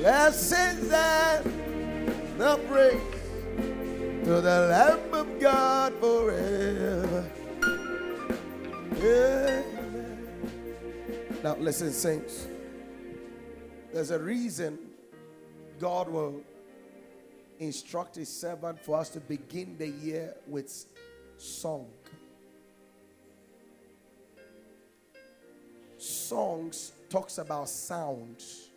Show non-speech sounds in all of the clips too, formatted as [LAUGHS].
Blessings and the praise to the Lamb of God forever. Amen. Now, listen, saints. There's a reason God will instruct His servant for us to begin the year with song. Songs talks about sounds.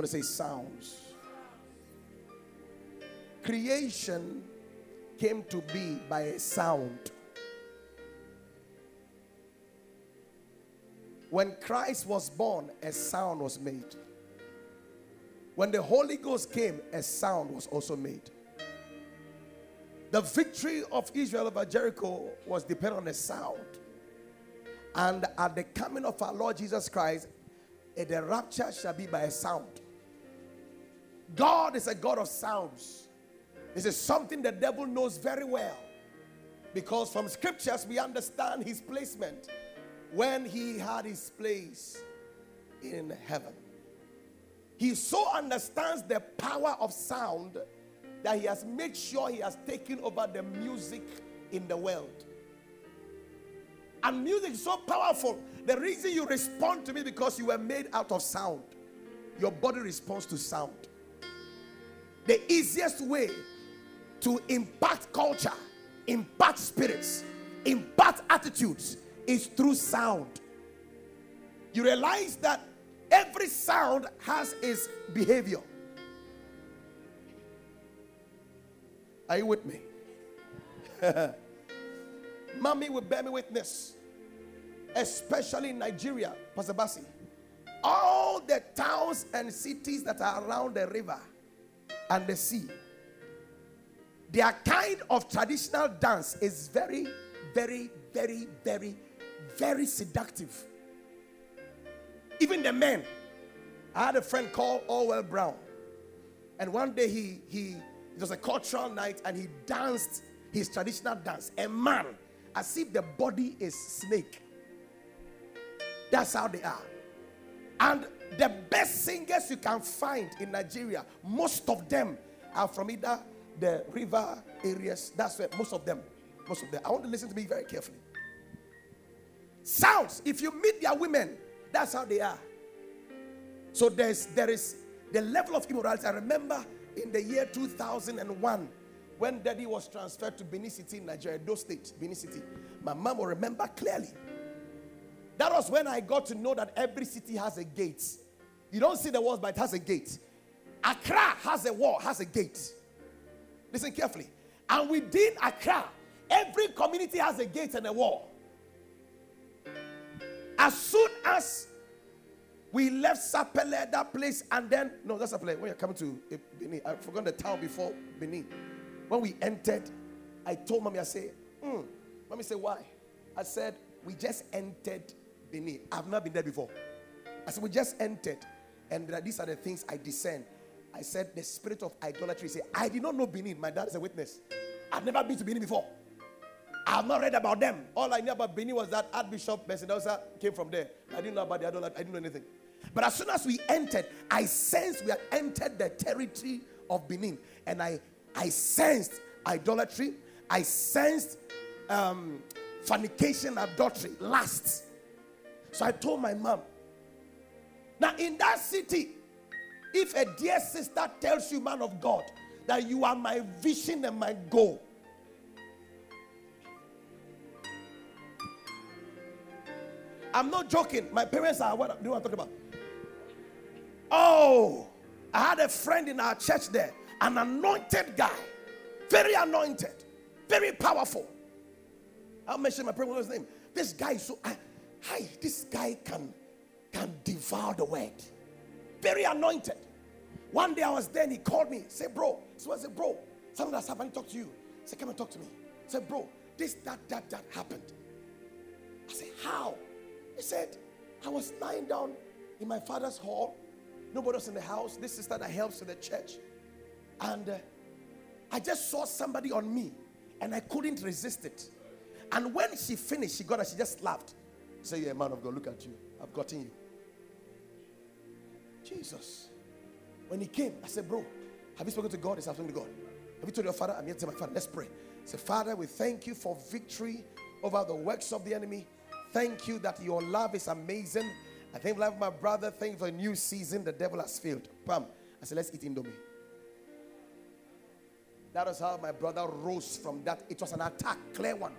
To say sounds. Creation came to be by a sound. When Christ was born, a sound was made. When the Holy Ghost came, a sound was also made. The victory of Israel over Jericho was dependent on a sound. And at the coming of our Lord Jesus Christ, eh, the rapture shall be by a sound. God is a God of sounds. This is something the devil knows very well. Because from scriptures we understand his placement when he had his place in heaven. He so understands the power of sound that he has made sure he has taken over the music in the world. And music is so powerful. The reason you respond to me because you were made out of sound. Your body responds to sound. The easiest way to impact culture, impact spirits, impact attitudes is through sound. You realize that every sound has its behavior. Are you with me? [LAUGHS] Mommy will bear me witness, especially in Nigeria, Pastor Bassi. All the towns and cities that are around the river and the sea. Their kind of traditional dance is very, very, very, very, very seductive. Even the men. I had a friend called Orwell Brown. And one day he he it was a cultural night and he danced his traditional dance. A man, as if the body is snake. That's how they are. And the best singers you can find in Nigeria, most of them are from either the river areas. That's where most of them, most of them. I want to listen to me very carefully. Sounds. If you meet their women, that's how they are. So there's there is the level of immorality. I remember in the year 2001 when daddy was transferred to Benin City in Nigeria, those states, Benin City. My mom will remember clearly. That was when I got to know that every city has a gate. You don't see the walls, but it has a gate. Accra has a wall, has a gate. Listen carefully. And within Accra, every community has a gate and a wall. As soon as we left Sapele, that place, and then, no, that's Sapele. When you're coming to eh, Benin, I forgot the town before Benin. When we entered, I told mommy, I said, mm. Mommy said, why? I said, we just entered Benin. I've not been there before. I said, we just entered. And these are the things I discern. I said, the spirit of idolatry. Say, I did not know Benin. My dad is a witness. I've never been to Benin before. I've not read about them. All I knew about Benin was that Archbishop Benson Idahosa came from there. I didn't know about the idolatry. I didn't know anything. But as soon as we entered, I sensed we had entered the territory of Benin. And I, I sensed idolatry. I sensed um, fornication, adultery, lust. So I told my mom, now in that city, if a dear sister tells you, man of God, that you are my vision and my goal, I'm not joking. My parents are what do you want to talk about? Oh, I had a friend in our church there, an anointed guy, very anointed, very powerful. I'll mention my parents' name. This guy is so I, hi, this guy can can devour the word. Very anointed. One day I was there and he called me. Say, bro. So I said, bro, something that's happened. Talk to you. Say, come and talk to me. Say, bro, this, that, that, that happened. I said, how? He said, I was lying down in my father's hall. Nobody was in the house. This sister that helps in the church. And uh, I just saw somebody on me and I couldn't resist it. And when she finished, she got her, she just laughed. Say, Yeah, man of God, look at you. I've gotten you. Jesus. When he came, I said, Bro, have you spoken to God? I've spoken to God. Have you told your father? I'm here to tell my father. Let's pray. Say, Father, we thank you for victory over the works of the enemy. Thank you that your love is amazing. I thank you, my brother. Thank you for a new season. The devil has failed. Bam. I said, let's eat Indomie. That was how my brother rose from that. It was an attack, clear one.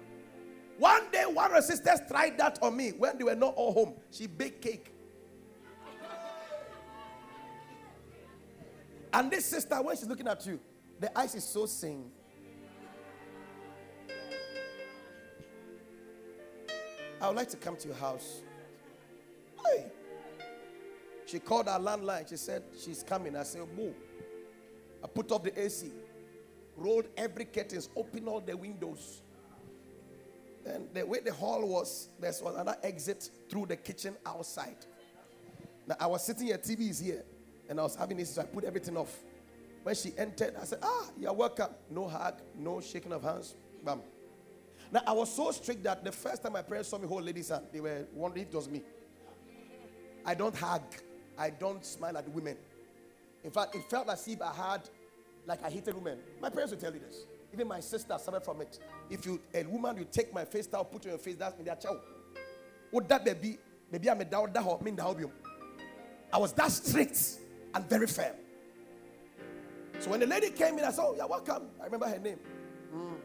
One day, one of her sisters tried that on me when they were not all home. She baked cake. And this sister, when she's looking at you, the eyes is so sing. I would like to come to your house. Hey. She called our landline. She said she's coming. I said, Boo. I put up the AC, rolled every curtains, opened all the windows. And the way the hall was, there was another exit through the kitchen outside. Now I was sitting here, TV is here, and I was having this, so I put everything off. When she entered, I said, Ah, you're welcome. No hug, no shaking of hands. Bam. Now I was so strict that the first time my parents saw me hold ladies' hand, they were wondering if it was me. I don't hug. I don't smile at women. In fact, it felt as if I had, like I hated women. My parents would tell you this. Even my sister suffered from it. If you a woman, you take my face towel, put on your face, that's me, their child. Would that baby, maybe I'm a down that mean the I was that strict and very firm. So when the lady came in, I said, Oh, you're welcome. I remember her name. Mm.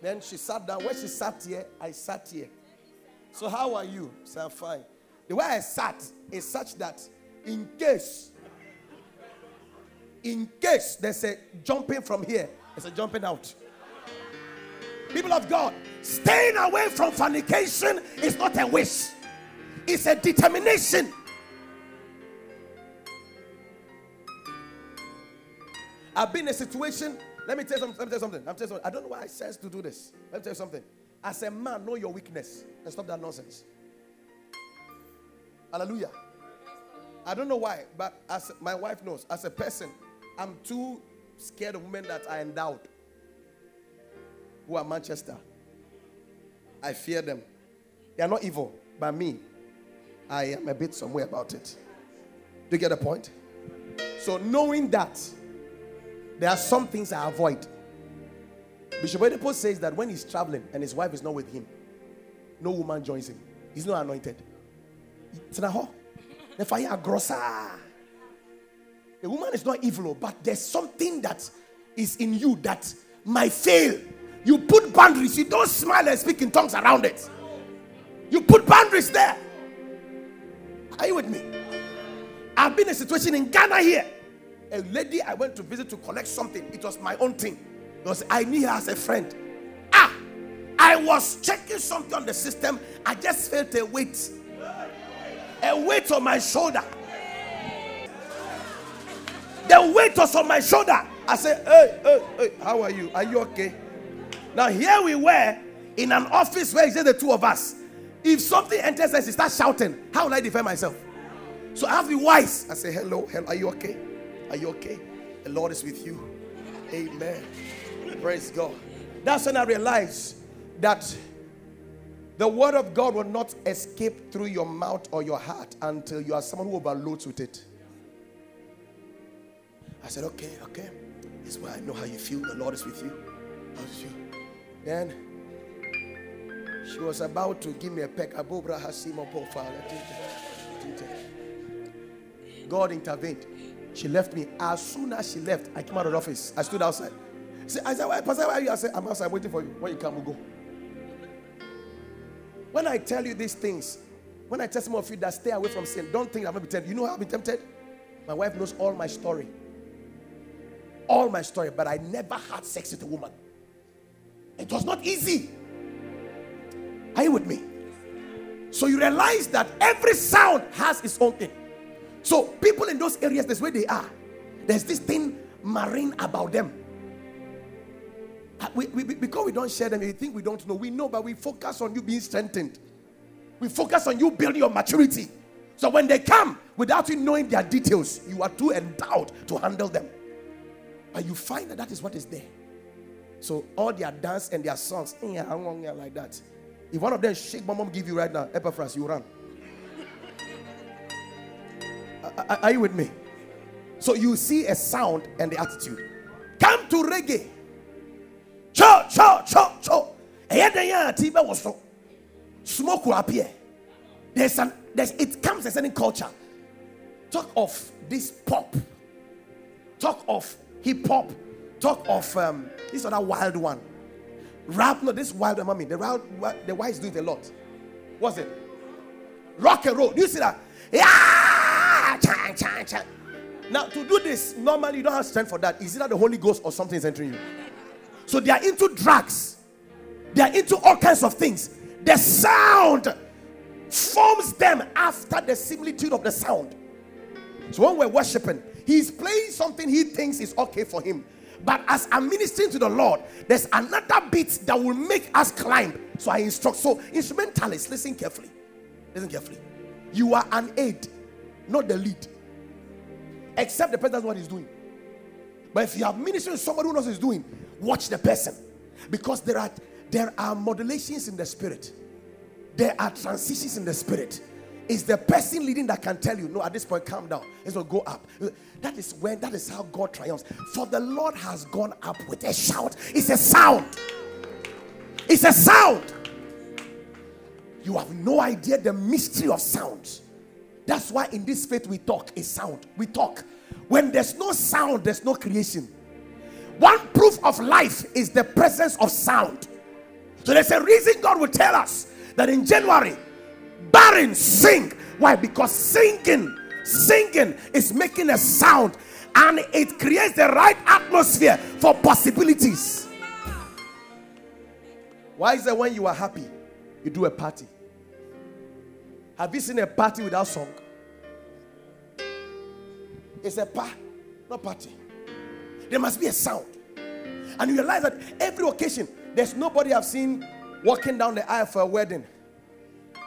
Then she sat down. When she sat here, I sat here. So how are you? So I'm fine. The way I sat is such that in case, in case there's a jumping from here, there's a jumping out. People of God, staying away from fornication is not a wish, it's a determination. I've been in a situation. Let me tell you something. Let me tell you something. Telling you something. I don't know why I says to do this. Let me tell you something. As a man, know your weakness and stop that nonsense. Hallelujah. I don't know why, but as my wife knows, as a person, I'm too scared of women that are endowed who are Manchester. I fear them. They are not evil, but me, I am a bit somewhere about it. Do you get the point? So, knowing that, there are some things I avoid. Bishop Oyedepo says that when he's traveling and his wife is not with him, no woman joins him. He's not anointed. Tena hɔ. The fire grosser. The woman is not evil, but there's something that is in you that might fail. You put boundaries. You don't smile and speak in tongues around it. You put boundaries there. Are you with me? I've been in a situation in Ghana here. A lady I went to visit to collect something. It was my own thing. Because I knew her as a friend. Ah, I was checking something on the system. I just felt a weight a weight on my shoulder. The weight was on my shoulder. I said, hey, hey, hey, how are you? Are you okay? Now, here we were in an office where it's just the two of us. If something enters us, he starts shouting, how will I defend myself? So I have to be wise. I say, hello, hello, are you okay? Are you okay? The Lord is with you. Amen. Praise God. That's when I realized that the word of God will not escape through your mouth or your heart until you are someone who overloads with it. I said, okay, okay. This is why I know how you feel. The Lord is with you. How's you? Then she was about to give me a peck. God intervened. She left me. As soon as she left, I came out of the office. I stood outside. I said, Pastor, why are you? I said, I'm outside waiting for you. When you come, we'll go. When I tell you these things, when I tell some of you that stay away from sin, don't think I'm to be tempted. You know how I've been tempted? My wife knows all my story. All my story, but I never had sex with a woman. It was not easy. Are you with me? So you realize that every sound has its own thing. So people in those areas, that's where they are. There's this thing marine about them. Uh, we, we, because we don't share them, we think we don't know. We know, but we focus on you being strengthened. We focus on you building your maturity. So when they come, without you knowing their details, you are too endowed to handle them. You find that that is what is there. So all their dance and their songs, [LAUGHS] like that. If one of them shake my mom give you right now, Epaphras, you run. [LAUGHS] Are, are you with me? So you see a sound and the attitude. Come to reggae. Cho, cho, cho, cho. Was. Smoke will appear. There's an there's it comes as any culture. Talk of this pop. Talk of hip hop. Talk of um, this other wild one. Rap, no, this wild one, the wild, the wild do it a lot. What's it? Rock and roll. Do you see that? Yeah! Chan, chan, chan. Now, to do this, normally you don't have strength for that. Is it that the Holy Ghost or something is entering you? So they are into drugs, they are into all kinds of things. The sound forms them after the similitude of the sound. So when we're worshiping, he's playing something he thinks is okay for him. But as I'm ministering to the Lord, there's another beat that will make us climb. So I instruct. So, instrumentalists, listen carefully. Listen carefully. You are an aid, not the lead. Except the person knows what he's doing. But if you are ministering to somebody who knows what he's doing, watch the person. Because there are there are modulations in the spirit. There are transitions in the spirit. It's the person leading that can tell you, no, at this point, calm down. It's to go up. That is when, that is how God triumphs. For the Lord has gone up with a shout. It's a sound. It's a sound. You have no idea the mystery of sounds. That's why in this faith we talk a sound. We talk. When there's no sound, there's no creation. One proof of life is the presence of sound. So there's a reason God will tell us that in January, barren sing. Why? Because singing, singing is making a sound and it creates the right atmosphere for possibilities. Why is that when you are happy, you do a party? Have you seen a party without song? It's a pa, not party. There must be a sound. And you realize that every occasion, there's nobody I've seen walking down the aisle for a wedding.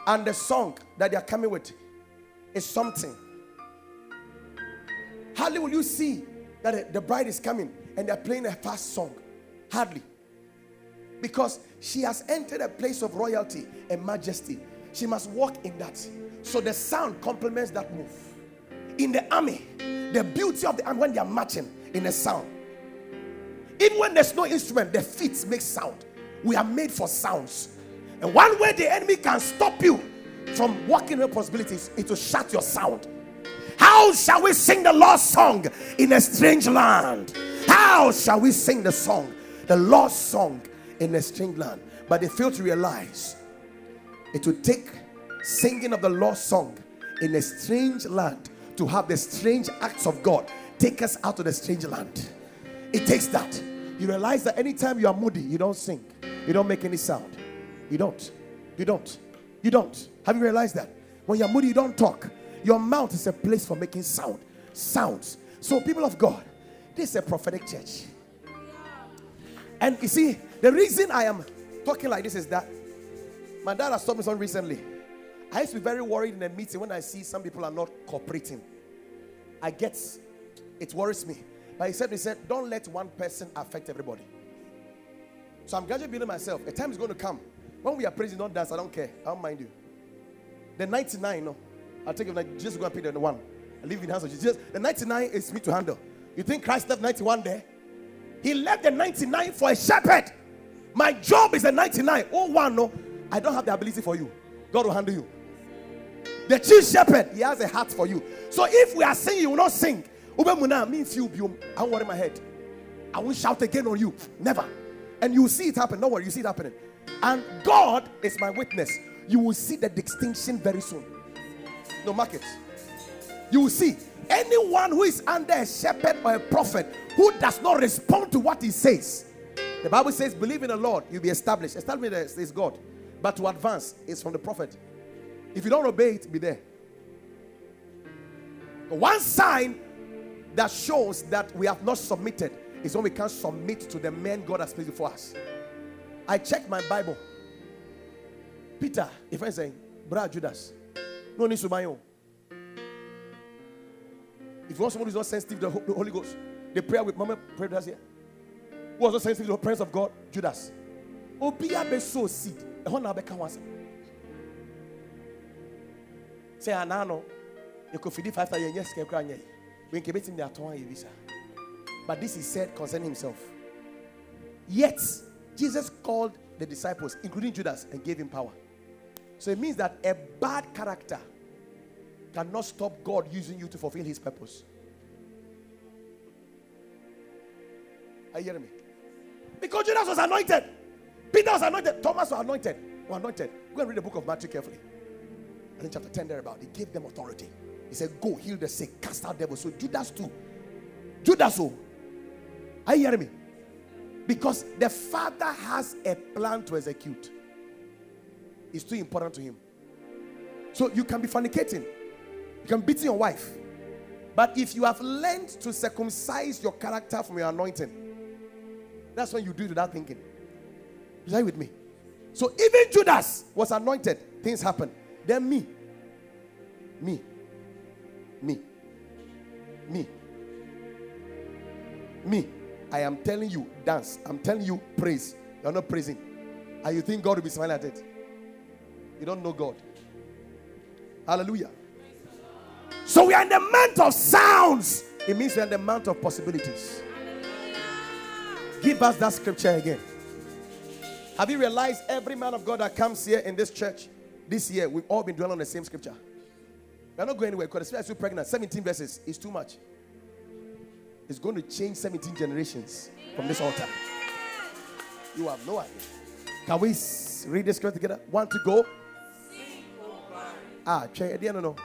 And the song that they are coming with is something. Hardly will you see that the bride is coming and they're playing a fast song. Hardly. Because she has entered a place of royalty and majesty. She must walk in that. So the sound complements that move. In the army, the beauty of the army when they are marching in a sound. Even when there's no instrument, the feet make sound. We are made for sounds. And one way the enemy can stop you from walking in possibilities is to shut your sound. How shall we sing the lost song in a strange land? How shall we sing the song, the lost song in a strange land? But they fail to realize it will take singing of the lost song in a strange land to have the strange acts of God take us out of the strange land. It takes that. You realize that anytime you are moody, you don't sing, you don't make any sound. You don't. You don't. You don't. Have you realized that? When you're moody, you don't talk. Your mouth is a place for making sound. Sounds. So, people of God, this is a prophetic church. And you see, the reason I am talking like this is that my dad has told me something recently. I used to be very worried in a meeting when I see some people are not cooperating. I get it worries me. But he said, he said, don't let one person affect everybody. So I'm gradually building myself. A time is going to come. When we are praising, don't dance. I don't care. I don't mind you. The 99, no. I'll take it. Just go and pick the one. I leave in the hands of Jesus. The 99 is me to handle. You think Christ left 91 there? He left the 99 for a shepherd. My job is the 99. Oh, one, no. I don't have the ability for you. God will handle you. The chief shepherd, he has a heart for you. So if we are singing, you will not sing. Ube Muna means you I won't worry my head. I won't shout again on you. Never. And you see it happen. Don't worry, you see it happening. And God is my witness. You will see the distinction very soon. No market. You will see anyone who is under a shepherd or a prophet who does not respond to what he says. The Bible says, believe in the Lord, you'll be established. Establishment is God. But to advance is from the prophet. If you don't obey it, be there. One sign that shows that we have not submitted is when we can't submit to the men God has placed before us. I checked my Bible. Peter, if I say, Brother Judas, no need to buy own. If you want someone who's not sensitive to the Holy Ghost, the prayer with Mama prayed us here. Who was not sensitive to the presence of God? Judas. Obia be so seed. A be kan Say anano. You could feed five thousand yes, when kebetim the aton visa. But this is said concerning himself. Yet Jesus called the disciples, including Judas, and gave him power. So it means that a bad character cannot stop God using you to fulfill his purpose. Are you hearing me? Because Judas was anointed. Peter was anointed. Thomas was anointed. Was anointed. Go and read the book of Matthew carefully. And in chapter 10 there about, he gave them authority. He said, Go, heal the sick, cast out devils. So Judas too. Judas, oh. Are you hearing me? Because the Father has a plan to execute. It's too important to him. So you can be fornicating, you can beat your wife. But if you have learned to circumcise your character from your anointing, that's when you do it without thinking. Is that with me? So even Judas was anointed, things happen. Then me, me, me, me, me. I am telling you, dance. I'm telling you, praise. You're not praising. And you think God will be smiling at it. You don't know God. Hallelujah. So we are in the month of sounds. It means we are in the month of possibilities. Give us that scripture again. Have you realized every man of God that comes here in this church this year, we've all been dwelling on the same scripture? We're not going anywhere because especially still pregnant. 17 verses is too much. It's going to change 17 generations from this altar. You have no idea. Can we read this scripture together? One to go. Ah, try again, no, no.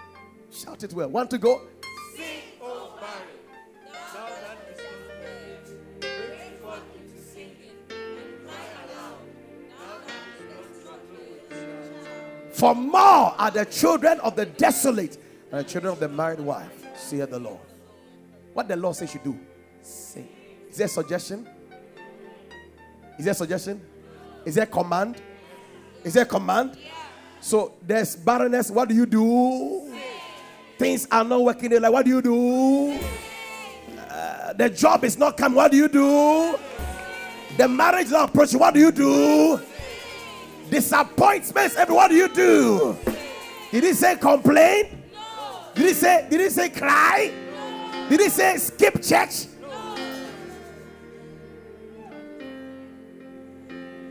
Shout it well. One to go. For more are the children of the desolate and the children of the married wife, saith the Lord. What the Lord says you do, sing. Is there a suggestion? Is there a suggestion? Is there a command? Is there a command? So there's barrenness. What do you do? Things are not working. Like, what do you do? Uh, the job is not coming. What do you do? The marriage is not approaching. What do you do? Disappointments. Every what do you do? Did he say complain? Did he say? Did he say cry? Did he say skip church?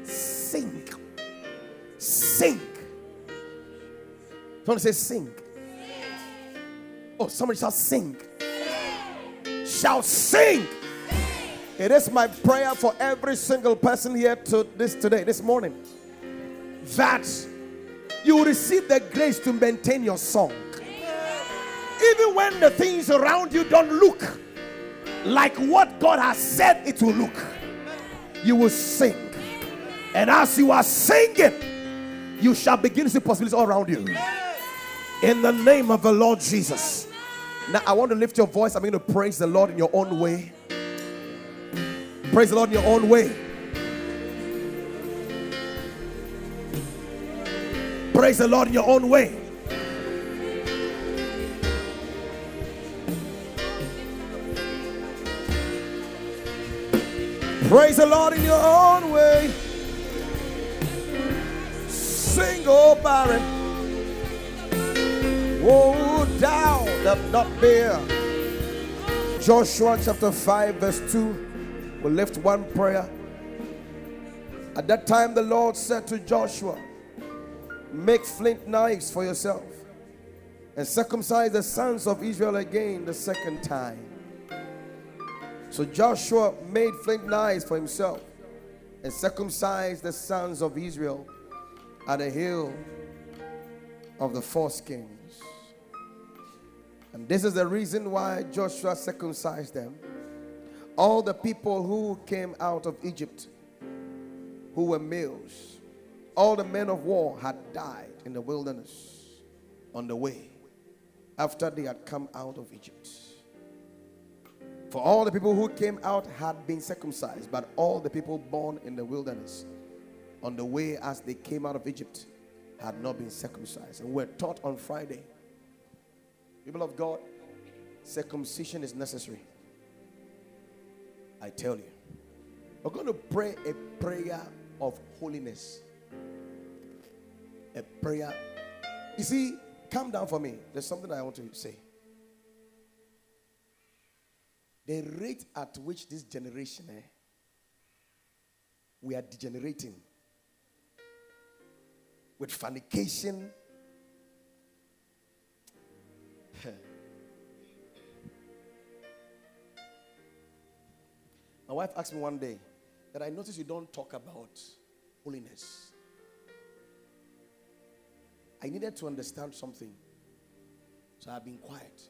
Sink. Sink. Someone say sink. Oh, somebody shall sing. Shall sing. It is my prayer for every single person here to this today, this morning, that you receive the grace to maintain your song. Even when the things around you don't look like what God has said it will look, you will sing. And as you are singing, you shall begin to see possibilities all around you. In the name of the Lord Jesus. Now, I want to lift your voice. I'm going to praise the Lord in your own way. Praise the Lord in your own way. Praise the Lord in your own way. Praise the Lord in your own way. Sing, oh barren. Woe down that not bear. Joshua chapter 5, verse 2. We lift one prayer. At that time, the Lord said to Joshua, Make flint knives for yourself and circumcise the sons of Israel again the second time. So Joshua made flint knives for himself and circumcised the sons of Israel at the hill of the foreskins. And this is the reason why Joshua circumcised them. All the people who came out of Egypt, who were males, all the men of war had died in the wilderness on the way after they had come out of Egypt. For all the people who came out had been circumcised, but all the people born in the wilderness on the way as they came out of Egypt had not been circumcised. And we're taught on Friday, people of God, circumcision is necessary. I tell you. We're going to pray a prayer of holiness. A prayer. You see, calm down for me. There's something I want to say. The rate at which this generation, eh, we are degenerating with fornication. My wife asked me one day that I noticed you don't talk about holiness. I needed to understand something, so I've been quiet.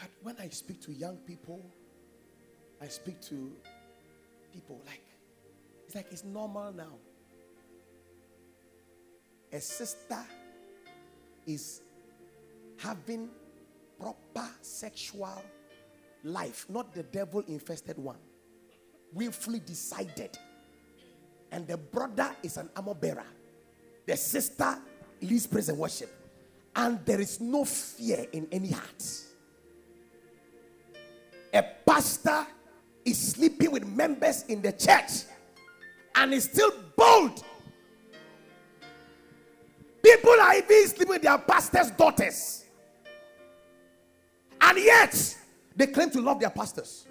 But when I speak to young people, I speak to people like, it's like it's normal now. A sister is having proper sexual life, not the devil infested one. Willfully decided. And the brother is an armor bearer. The sister leads praise and worship. And there is no fear in any heart. Pastor is sleeping with members in the church and is still bold. People are even sleeping with their pastor's daughters. And yet, they claim to love their pastors.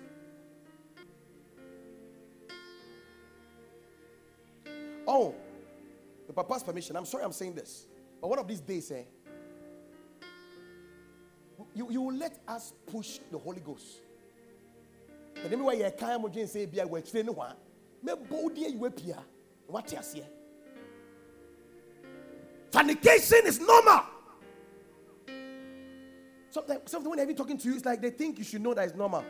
Oh, the papa's permission. I'm sorry I'm saying this. But one of these days, eh, you, you will let us push the Holy Ghost. The name why you can't imagine say be a word train one. Me body you appear. What you say? Fornication is normal. Sometimes, sometimes when they're even talking to you, it's like they think you should know that it's normal.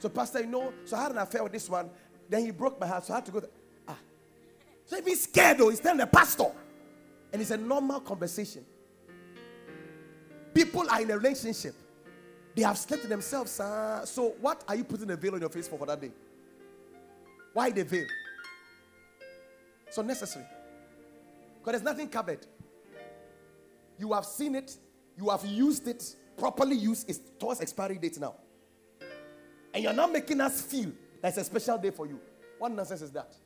So, Pastor, you know, so I had an affair with this one. Then he broke my heart, so I had to go. To, ah. So if he's scared though, he's telling the pastor. And it's a normal conversation. People are in a relationship. They have slept themselves. Uh, so, what are you putting a veil on your face for for that day? Why the veil? So necessary. Because there's nothing covered. You have seen it, you have used it, properly used, it's towards expiry date now. And you're not making us feel that it's a special day for you. What nonsense is that?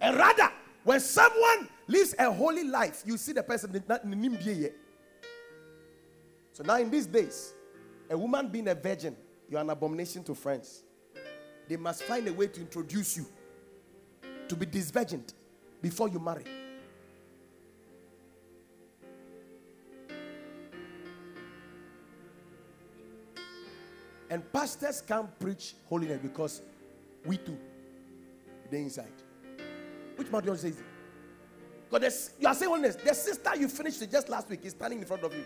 And rather, when someone lives a holy life, you see the person So now in these days, a woman being a virgin, you're an abomination to friends. They must find a way to introduce you to be disvirgined before you marry. And pastors can't preach holiness because we too, the inside. Which man do you say? Because you are saying holiness. The sister you finished just last week is standing in front of you.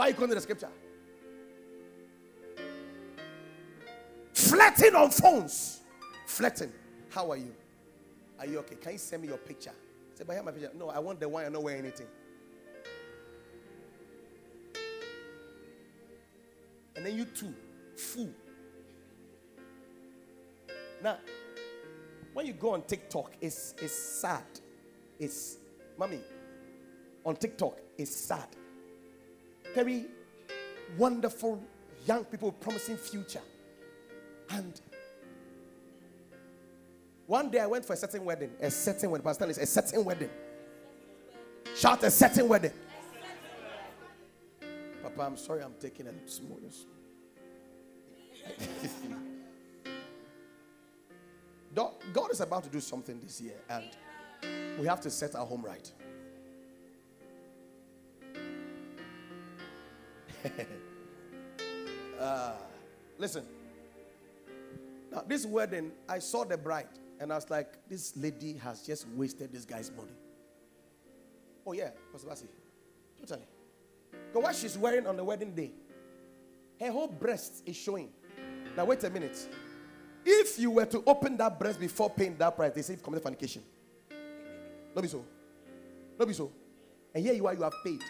Are you quoting the scripture? Flirting on phones. Flirting. How are you? Are you okay? Can you send me your picture? Say, but I have my picture. No, I want the one I don't wear anything. And then you too fool. Now, when you go on TikTok, it's, it's sad. It's, mommy, on TikTok, it's sad. Very wonderful young people promising future. And one day I went for a certain wedding. A certain wedding. Pastor, a certain wedding. Shout a certain wedding. Papa, I'm sorry I'm taking a small. [LAUGHS] God is about to do something this year, and we have to set our home right. [LAUGHS] uh, listen. Now, this wedding, I saw the bride, and I was like, this lady has just wasted this guy's money. Oh, yeah, Pastor Basi. Totally. Because what she's wearing on the wedding day, her whole breast is showing. Now, wait a minute. If you were to open that breast before paying that price, they say you've committed fornication. Not be so. Not be so. And here you are, you have paid.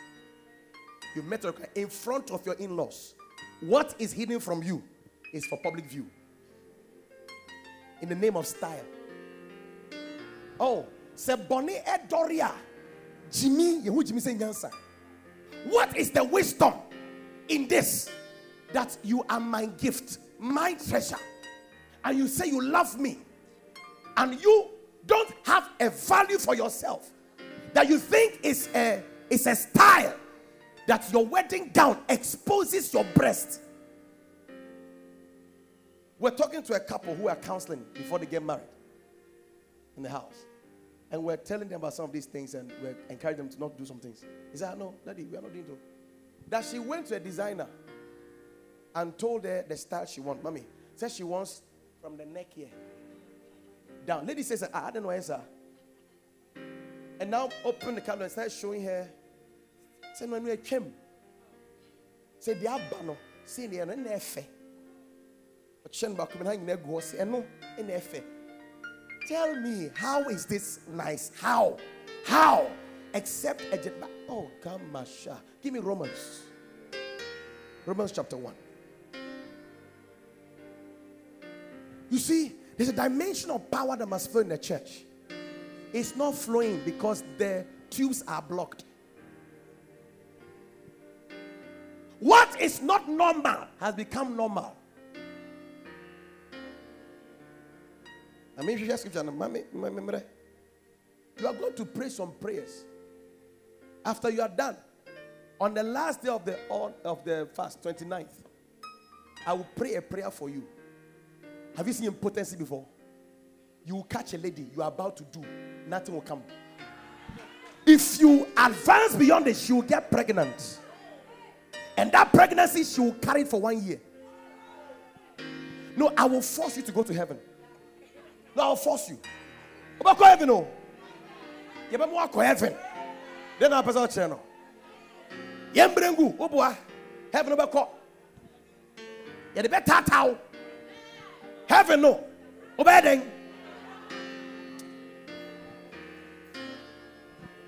You've met her in front of your in laws. What is hidden from you is for public view. In the name of style. Oh, Seboni Edoria. Jimmy, Yehu Jimmy saying answer. What is the wisdom in this? That you are my gift my treasure, and you say you love me, and you don't have a value for yourself that you think is a, is a style, that your wedding gown exposes your breast. We're talking to a couple who are counseling before they get married in the house. And we're telling them about some of these things and we're encouraging them to not do some things. He said, No, daddy, we are not doing. That she went to a designer and told her the style she wants. Mommy says she wants from the neck here down. Lady says, ah, I don't know, sir. And now open the camera and start showing her. Say, no, no, chem. Say, the abano. Say, the no, no, fe. Chen back when hang nego say, no, no, fe. Tell me, how is this nice? How? How? Except a jet. Oh, come, Masha. Give me Romans. Romans chapter 1. You see, there's a dimension of power that must flow in the church. It's not flowing because the tubes are blocked. What is not normal has become normal. I mean, you. You are going to pray some prayers. After you are done, on the last day of the of the fast, 29th, I will pray a prayer for you. Have you seen impotency before? You will catch a lady you are about to do, nothing will come. If you advance beyond it, she will get pregnant. And that pregnancy, she will carry it for one year. No, I will force you to go to heaven. No, I'll force you. About oh. oh. heaven, no. You heaven. Then I'll pass out channel. Yembrengu, oh heaven over call. You better tata. Heaven, no.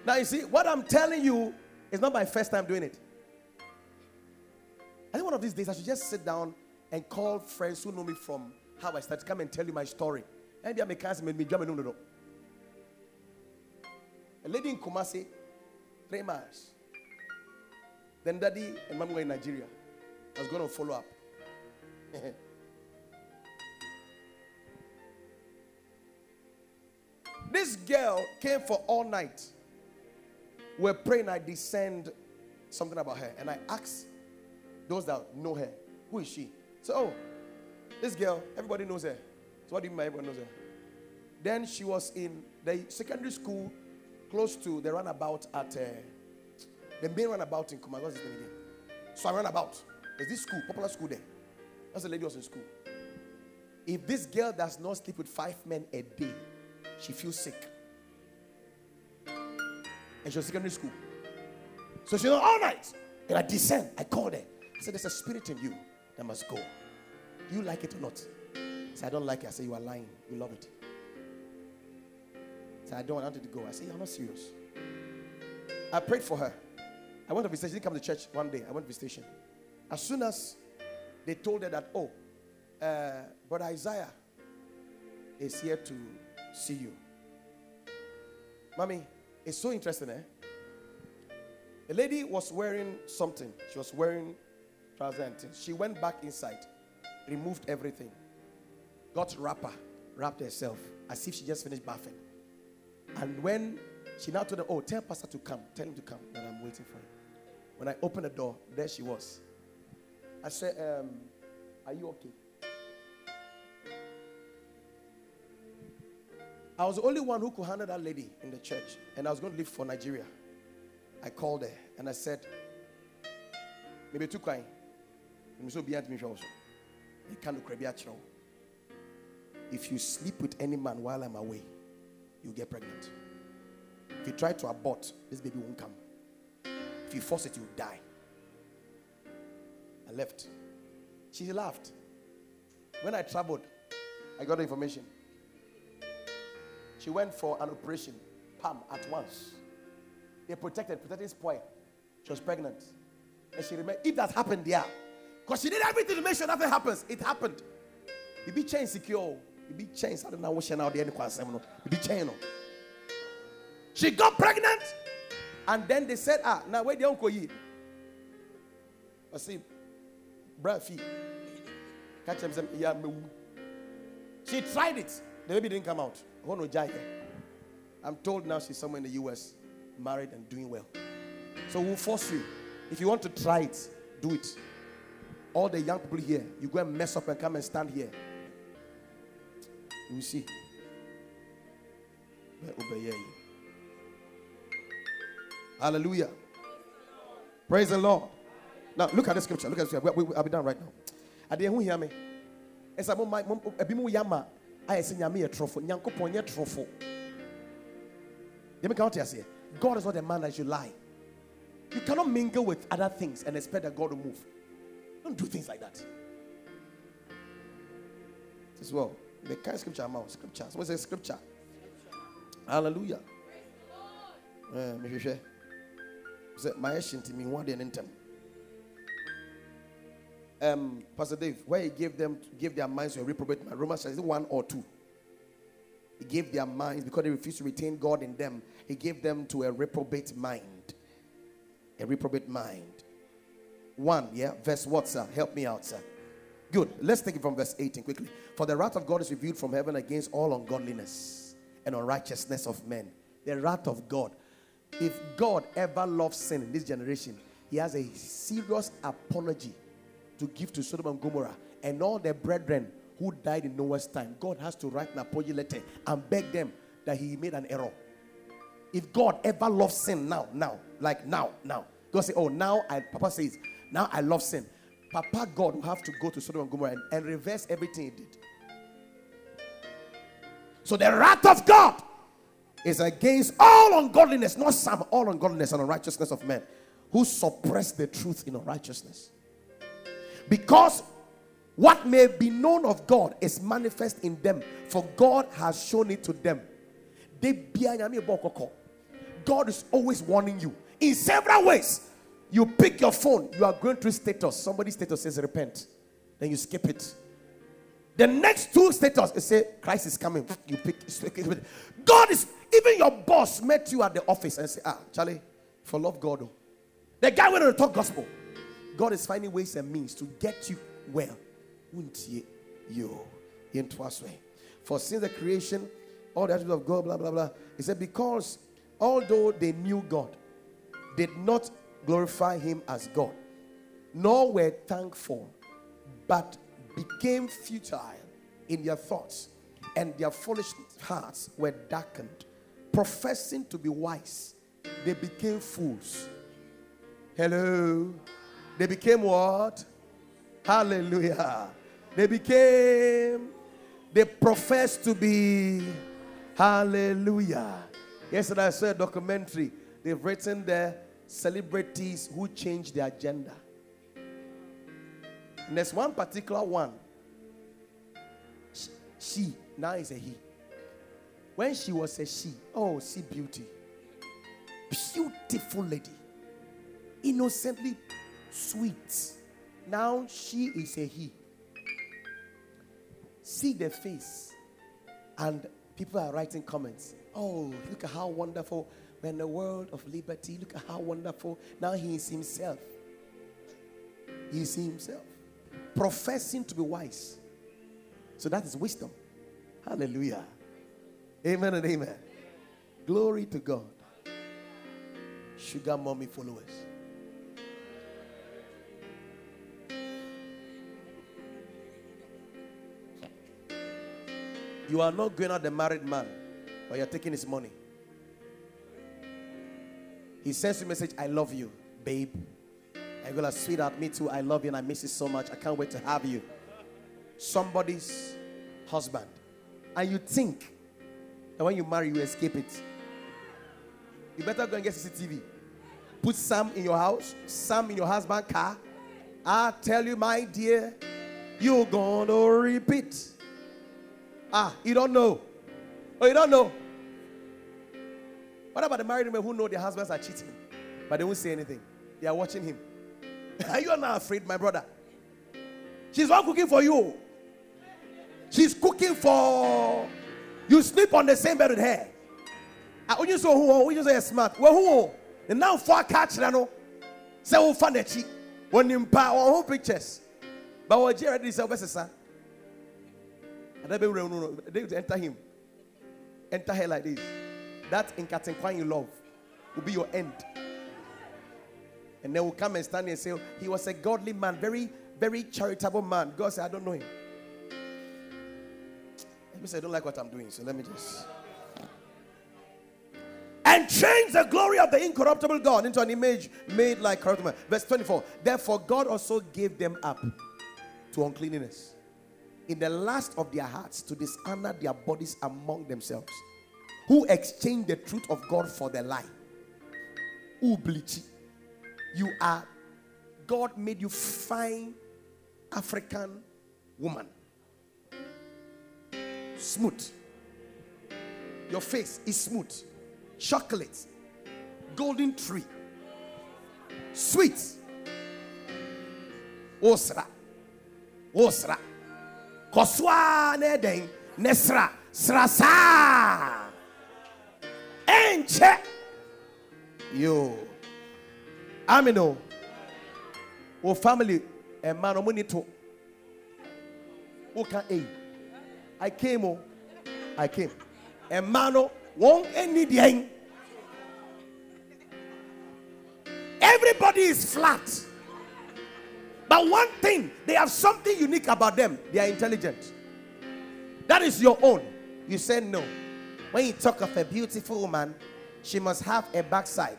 Now, you see, what I'm telling you is not my first time doing it. I think one of these days I should just sit down and call friends who know me from how I started, come and tell you my story. And they are made me jump no no A lady in Kumasi, three miles. Then daddy and mom were in Nigeria. I was going to follow up. [LAUGHS] this girl came for all night we're praying, I descend something about her. And I ask those that know her, who is she? So, oh, this girl, everybody knows her. So, what do you mean everyone knows her? Then she was in the secondary school close to the runabout at uh, the main runabout in Kuma. What's his name again? So I ran about. There's this school, popular school there. That's the lady was in school. If this girl does not sleep with five men a day, she feels sick and she was secondary school. So she all night. And I descend. I called her. I said, There's a spirit in you that must go. Do you like it or not? I said, I don't like it. I said, You are lying. You love it. I said, I don't want it to go. I said, You're not serious. I prayed for her. I went to visitation. She didn't come to church one day. I went to visitation. As soon as they told her that, oh, uh, Brother Isaiah is here to see you. Mommy, it's so interesting, eh? A lady was wearing something. She was wearing trousers She went back inside, removed everything, got wrapper, wrapped herself as if she just finished bathing. And when she now told them, Oh, tell Pastor to come, tell him to come, that I'm waiting for him. When I opened the door, there she was. I said, um, Are you okay? I was the only one who could handle that lady in the church, and I was going to leave for Nigeria. I called her and I said, Maybe too kind. If you sleep with any man while I'm away, you get pregnant. If you try to abort, this baby won't come. If you force it, you die. I left. She laughed. When I traveled, I got the information. She went for an operation, Pam, at once. They protected, protected spoil. She was pregnant. And she remembered, if that happened there, because she did everything to make sure nothing happens, it happened. You be chain secure. You be chain. I don't know what she now the You be chain. She got pregnant. And then they said, ah, now where the uncle ye? I see, breath feet. Catch them, yeah, She tried it. The baby didn't come out. I'm told now she's somewhere in the US, married and doing well. So we'll force you. If you want to try it, do it. All the young people here, you go and mess up and come and stand here. You see. Hallelujah. Praise the Lord. Now look at the scripture. Look at the scripture. We, we, I'll be done right now. I didn't hear me. It's a mom, a bimu yama. I say nyame a truffle. Nyankopon ye truffle. You make out here. God is not a man that you lie. You cannot mingle with other things and expect that God will move. Don't do things like that. As well. The kind of scripture I'm out. Scripture. What's a scripture? Hallelujah. Uh, my to me one day and um, Pastor Dave, where he gave them give their minds to a reprobate mind. Romans says one or two. He gave their minds because they refused to retain God in them. He gave them to a reprobate mind. A reprobate mind. One, yeah, verse what, sir? Help me out, sir. Good. Let's take it from verse 18 quickly. For the wrath of God is revealed from heaven against all ungodliness and unrighteousness of men. The wrath of God. If God ever loves sin in this generation, he has a serious apology to give to Sodom and Gomorrah and all their brethren who died in Noah's time. God has to write an apology letter and beg them that he made an error. If God ever loves sin now, now, like now, now, God say, Oh, now I Papa says, now I love sin. Papa God will have to go to Sodom and Gomorrah and, and reverse everything he did. So the wrath of God is against all ungodliness, not some, all ungodliness and unrighteousness of men who suppress the truth in unrighteousness. Because what may be known of God is manifest in them, for God has shown it to them. God is always warning you in several ways. You pick your phone, you are going through status. Somebody's status says repent, then you skip it. The next two status is say Christ is coming. You pick, God is even your boss met you at the office and say, Ah, Charlie, for love God. Oh. The guy went to talk gospel. God is finding ways and means to get you well. You in twice way. For since the creation, all the attributes of God, blah blah blah. He said, because although they knew God, did not glorify him as God, nor were thankful, but became futile in their thoughts, and their foolish hearts were darkened. Professing to be wise, they became fools. Hello. They became what? Hallelujah. They became, they professed to be, hallelujah. Yesterday I saw a documentary. They've written there celebrities who change their gender. And there's one particular one. She, now is a he. When she was a she, oh, see beauty. Beautiful lady. Innocently sweet. Now she is a he. See the face. And people are writing comments. Oh, look at how wonderful. We're in the world of liberty. Look at how wonderful. Now he is himself. He is himself. Professing to be wise. So that is wisdom. Hallelujah. Amen and amen. Glory to God. Sugar mommy followers. You are not going out the married man, but you're taking his money. He sends you a message, I love you, babe. I go like, sweetheart, me too. I love you and I miss you so much. I can't wait to have you. Somebody's husband. And you think that when you marry, you escape it. You better go and get CCTV. Put some in your house, some in your husband's car. I tell you, my dear, you're gonna repeat. Ah, you don't know. Oh, you don't know. What about the married women who know their husbands are cheating, but they won't say anything? They are watching him. are you not afraid, my brother? She's not cooking for you. She's cooking for you. Sleep on the same bed with her. Ah, when you saw who, when you say smart, well, who? And now for catch, know, say, oh, fun the cheat. When you buy power, whole pictures. But what Jared is, a and they enter him. Enter her like this. That in Kwan you love will be your end. And they will come and stand and say, He was a godly man, very, very charitable man. God said, I don't know him. Let me say, I don't like what I'm doing, so let me just. And change the glory of the incorruptible God into an image made like corruptible. Verse 24. Therefore, God also gave them up to uncleanness in the last of their hearts to dishonor their bodies among themselves, who exchanged the truth of God for the lie. Ublichi. You are, God made you fine African woman. Smooth. Your face is smooth. Chocolate. Golden tree. Sweet. Osra. Osra. Koswa neden. Nesra. Srasa. Enche. Yo. Amino. O family. A man o money to. O aid. I came. Oh. I came. A man o won't any the Everybody is flat. But one thing, they have something unique about them. They are intelligent. That is your own. You say no. When you talk of a beautiful woman, she must have a backside.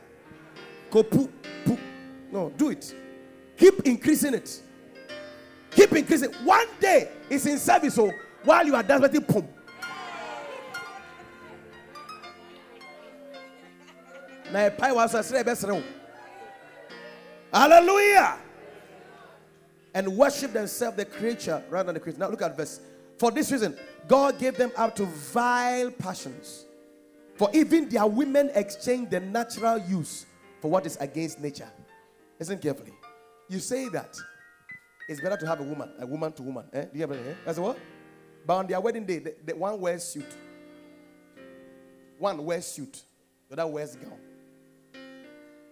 Go poo, poo. No, do it. Keep increasing it. Keep increasing. One day it's in service. So while you are dancing, pum. Hallelujah. And worship themselves the creature rather than the creature. Now look at verse. For this reason, God gave them up to vile passions. For even their women exchange the natural use for what is against nature. Listen carefully. You say that it's better to have a woman, a woman to woman. Eh? Do you have it? Eh? That's what? But on their wedding day, the, the one wears suit. One wears suit. The other wears gown.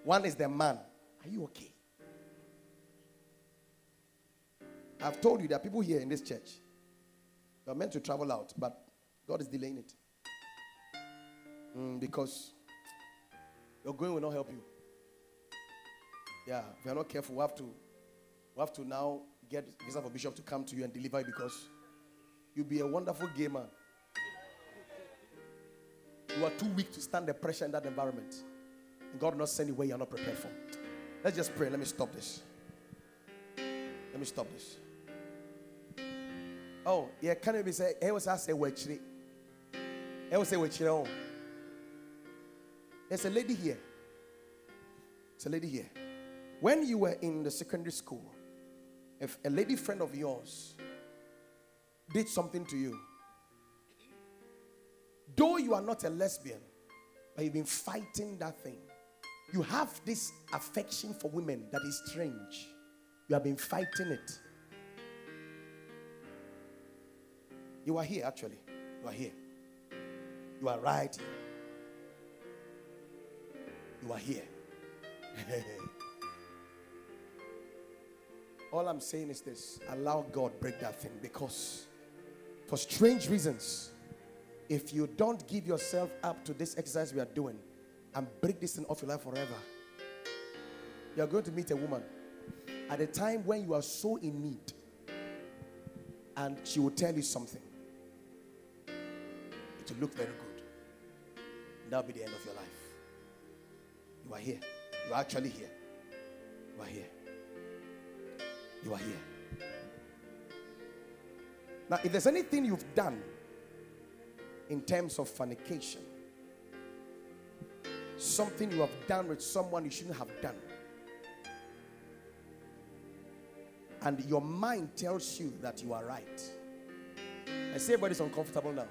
One is the man. Are you okay? I've told you there are people here in this church. You're meant to travel out, but God is delaying it. Mm, because your going will not help you. Yeah, if you're not careful, we have to we have to now get visa for bishop to come to you and deliver it because you'll be a wonderful gamer. You are too weak to stand the pressure in that environment. And God will not send you where you're not prepared for. Let's just pray. Let me stop this. Let me stop this. Oh, yeah, can you be say, hey, what's I say, wachiri? Hey, what's say, wachiri? There's a lady here. It's a lady here. When you were in the secondary school, if a lady friend of yours did something to you, though you are not a lesbian, but you've been fighting that thing, you have this affection for women that is strange. You have been fighting it. You are here, actually. You are here. You are right here. You are here. [LAUGHS] All I'm saying is this allow God break that thing because for strange reasons, if you don't give yourself up to this exercise we are doing and break this thing off your life forever, you are going to meet a woman at a time when you are so in need and she will tell you something. It will look very good. And that'll be the end of your life. You are here. You are actually here. You are here. You are here. Now, if there's anything you've done in terms of fornication, something you have done with someone you shouldn't have done, and your mind tells you that you are right. I say everybody's uncomfortable now.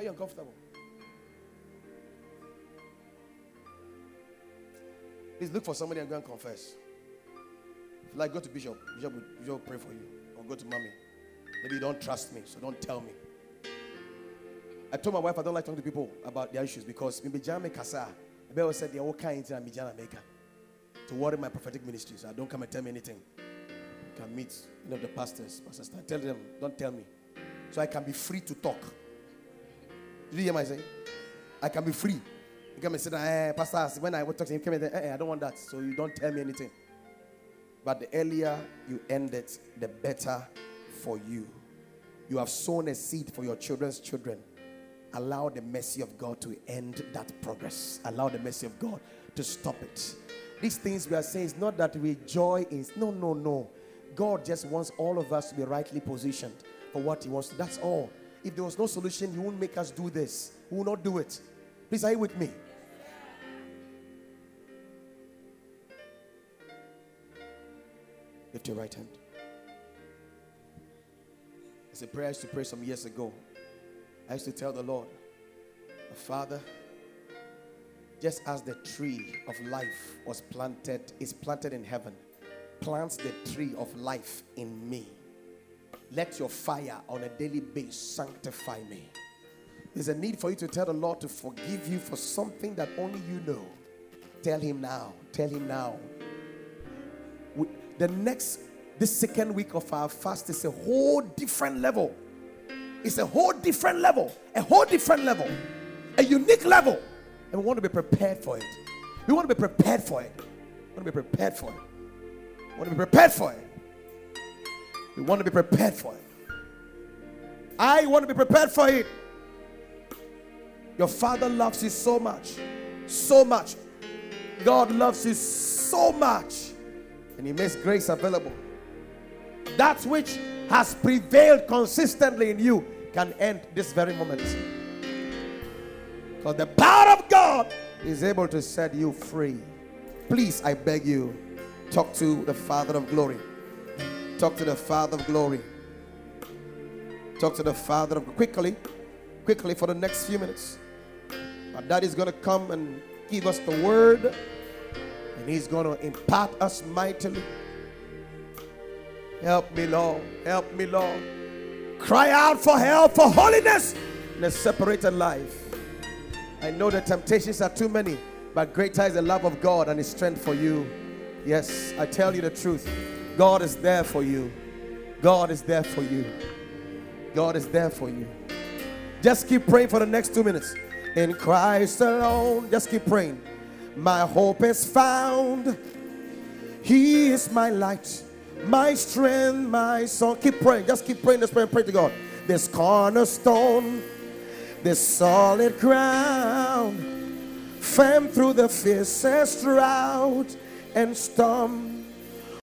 Are you uncomfortable? Please look for somebody and go and confess. If you like, go to Bishop. Bishop will, Bishop will pray for you. Or go to mommy. Maybe you don't trust me, so don't tell me. I told my wife I don't like talking to people about their issues because maybe Jana Kasa, always said they're all kinds of Jana Maker to worry my prophetic ministry. So I don't come and tell me anything. You can meet any of the pastors, pastors. Tell them, don't tell me. So I can be free to talk. Did you hear my saying? I can be free You come and say, eh, Pastor, when I was talking to him, came eh, I don't want that. So you don't tell me anything. But the earlier you end it, the better for you. You have sown a seed for your children's children. Allow the mercy of God to end that progress. Allow the mercy of God to stop it. These things we are saying is not that we joy in. No, no, no. God just wants all of us to be rightly positioned for what He wants. That's all. If there was no solution, He won't make us do this. We will not do it. Please, are you with me? Lift your right hand. It's a prayer I used to pray some years ago. I used to tell the Lord, Father, just as the tree of life was planted, is planted in heaven, plants the tree of life in me. Let your fire on a daily basis sanctify me. There's a need for you to tell the Lord to forgive you for something that only you know. Tell Him now. Tell Him now. We, the next, the second week of our fast is a whole different level. It's a whole different level, a whole different level, a unique level. And we want to be prepared for it. We want to be prepared for it. We want to be prepared for it. We want to be prepared for it. We want to be prepared for it. I want to be prepared for it. Your father loves you so much. So much. God loves you so much. And He makes grace available. That which has prevailed consistently in you can end this very moment. Because the power of God is able to set you free. Please, I beg you, talk to the Father of glory. Talk to the Father of glory. Talk to the Father of quickly, quickly for the next few minutes. My daddy's to come and give us the word, and he's to impart us mightily. Help me, Lord. Help me, Lord. Cry out for help, for holiness in a separated life. I know the temptations are too many, but greater is the love of God and His strength for you. Yes, I tell you the truth. God is there for you. God is there for you. God is there for you. Just keep praying for the next two minutes. In Christ alone, just keep praying. My hope is found. He is my light, my strength, my song. Keep praying. Just keep praying this prayer pray to God. This cornerstone, this solid ground, firm through the fiercest drought and storm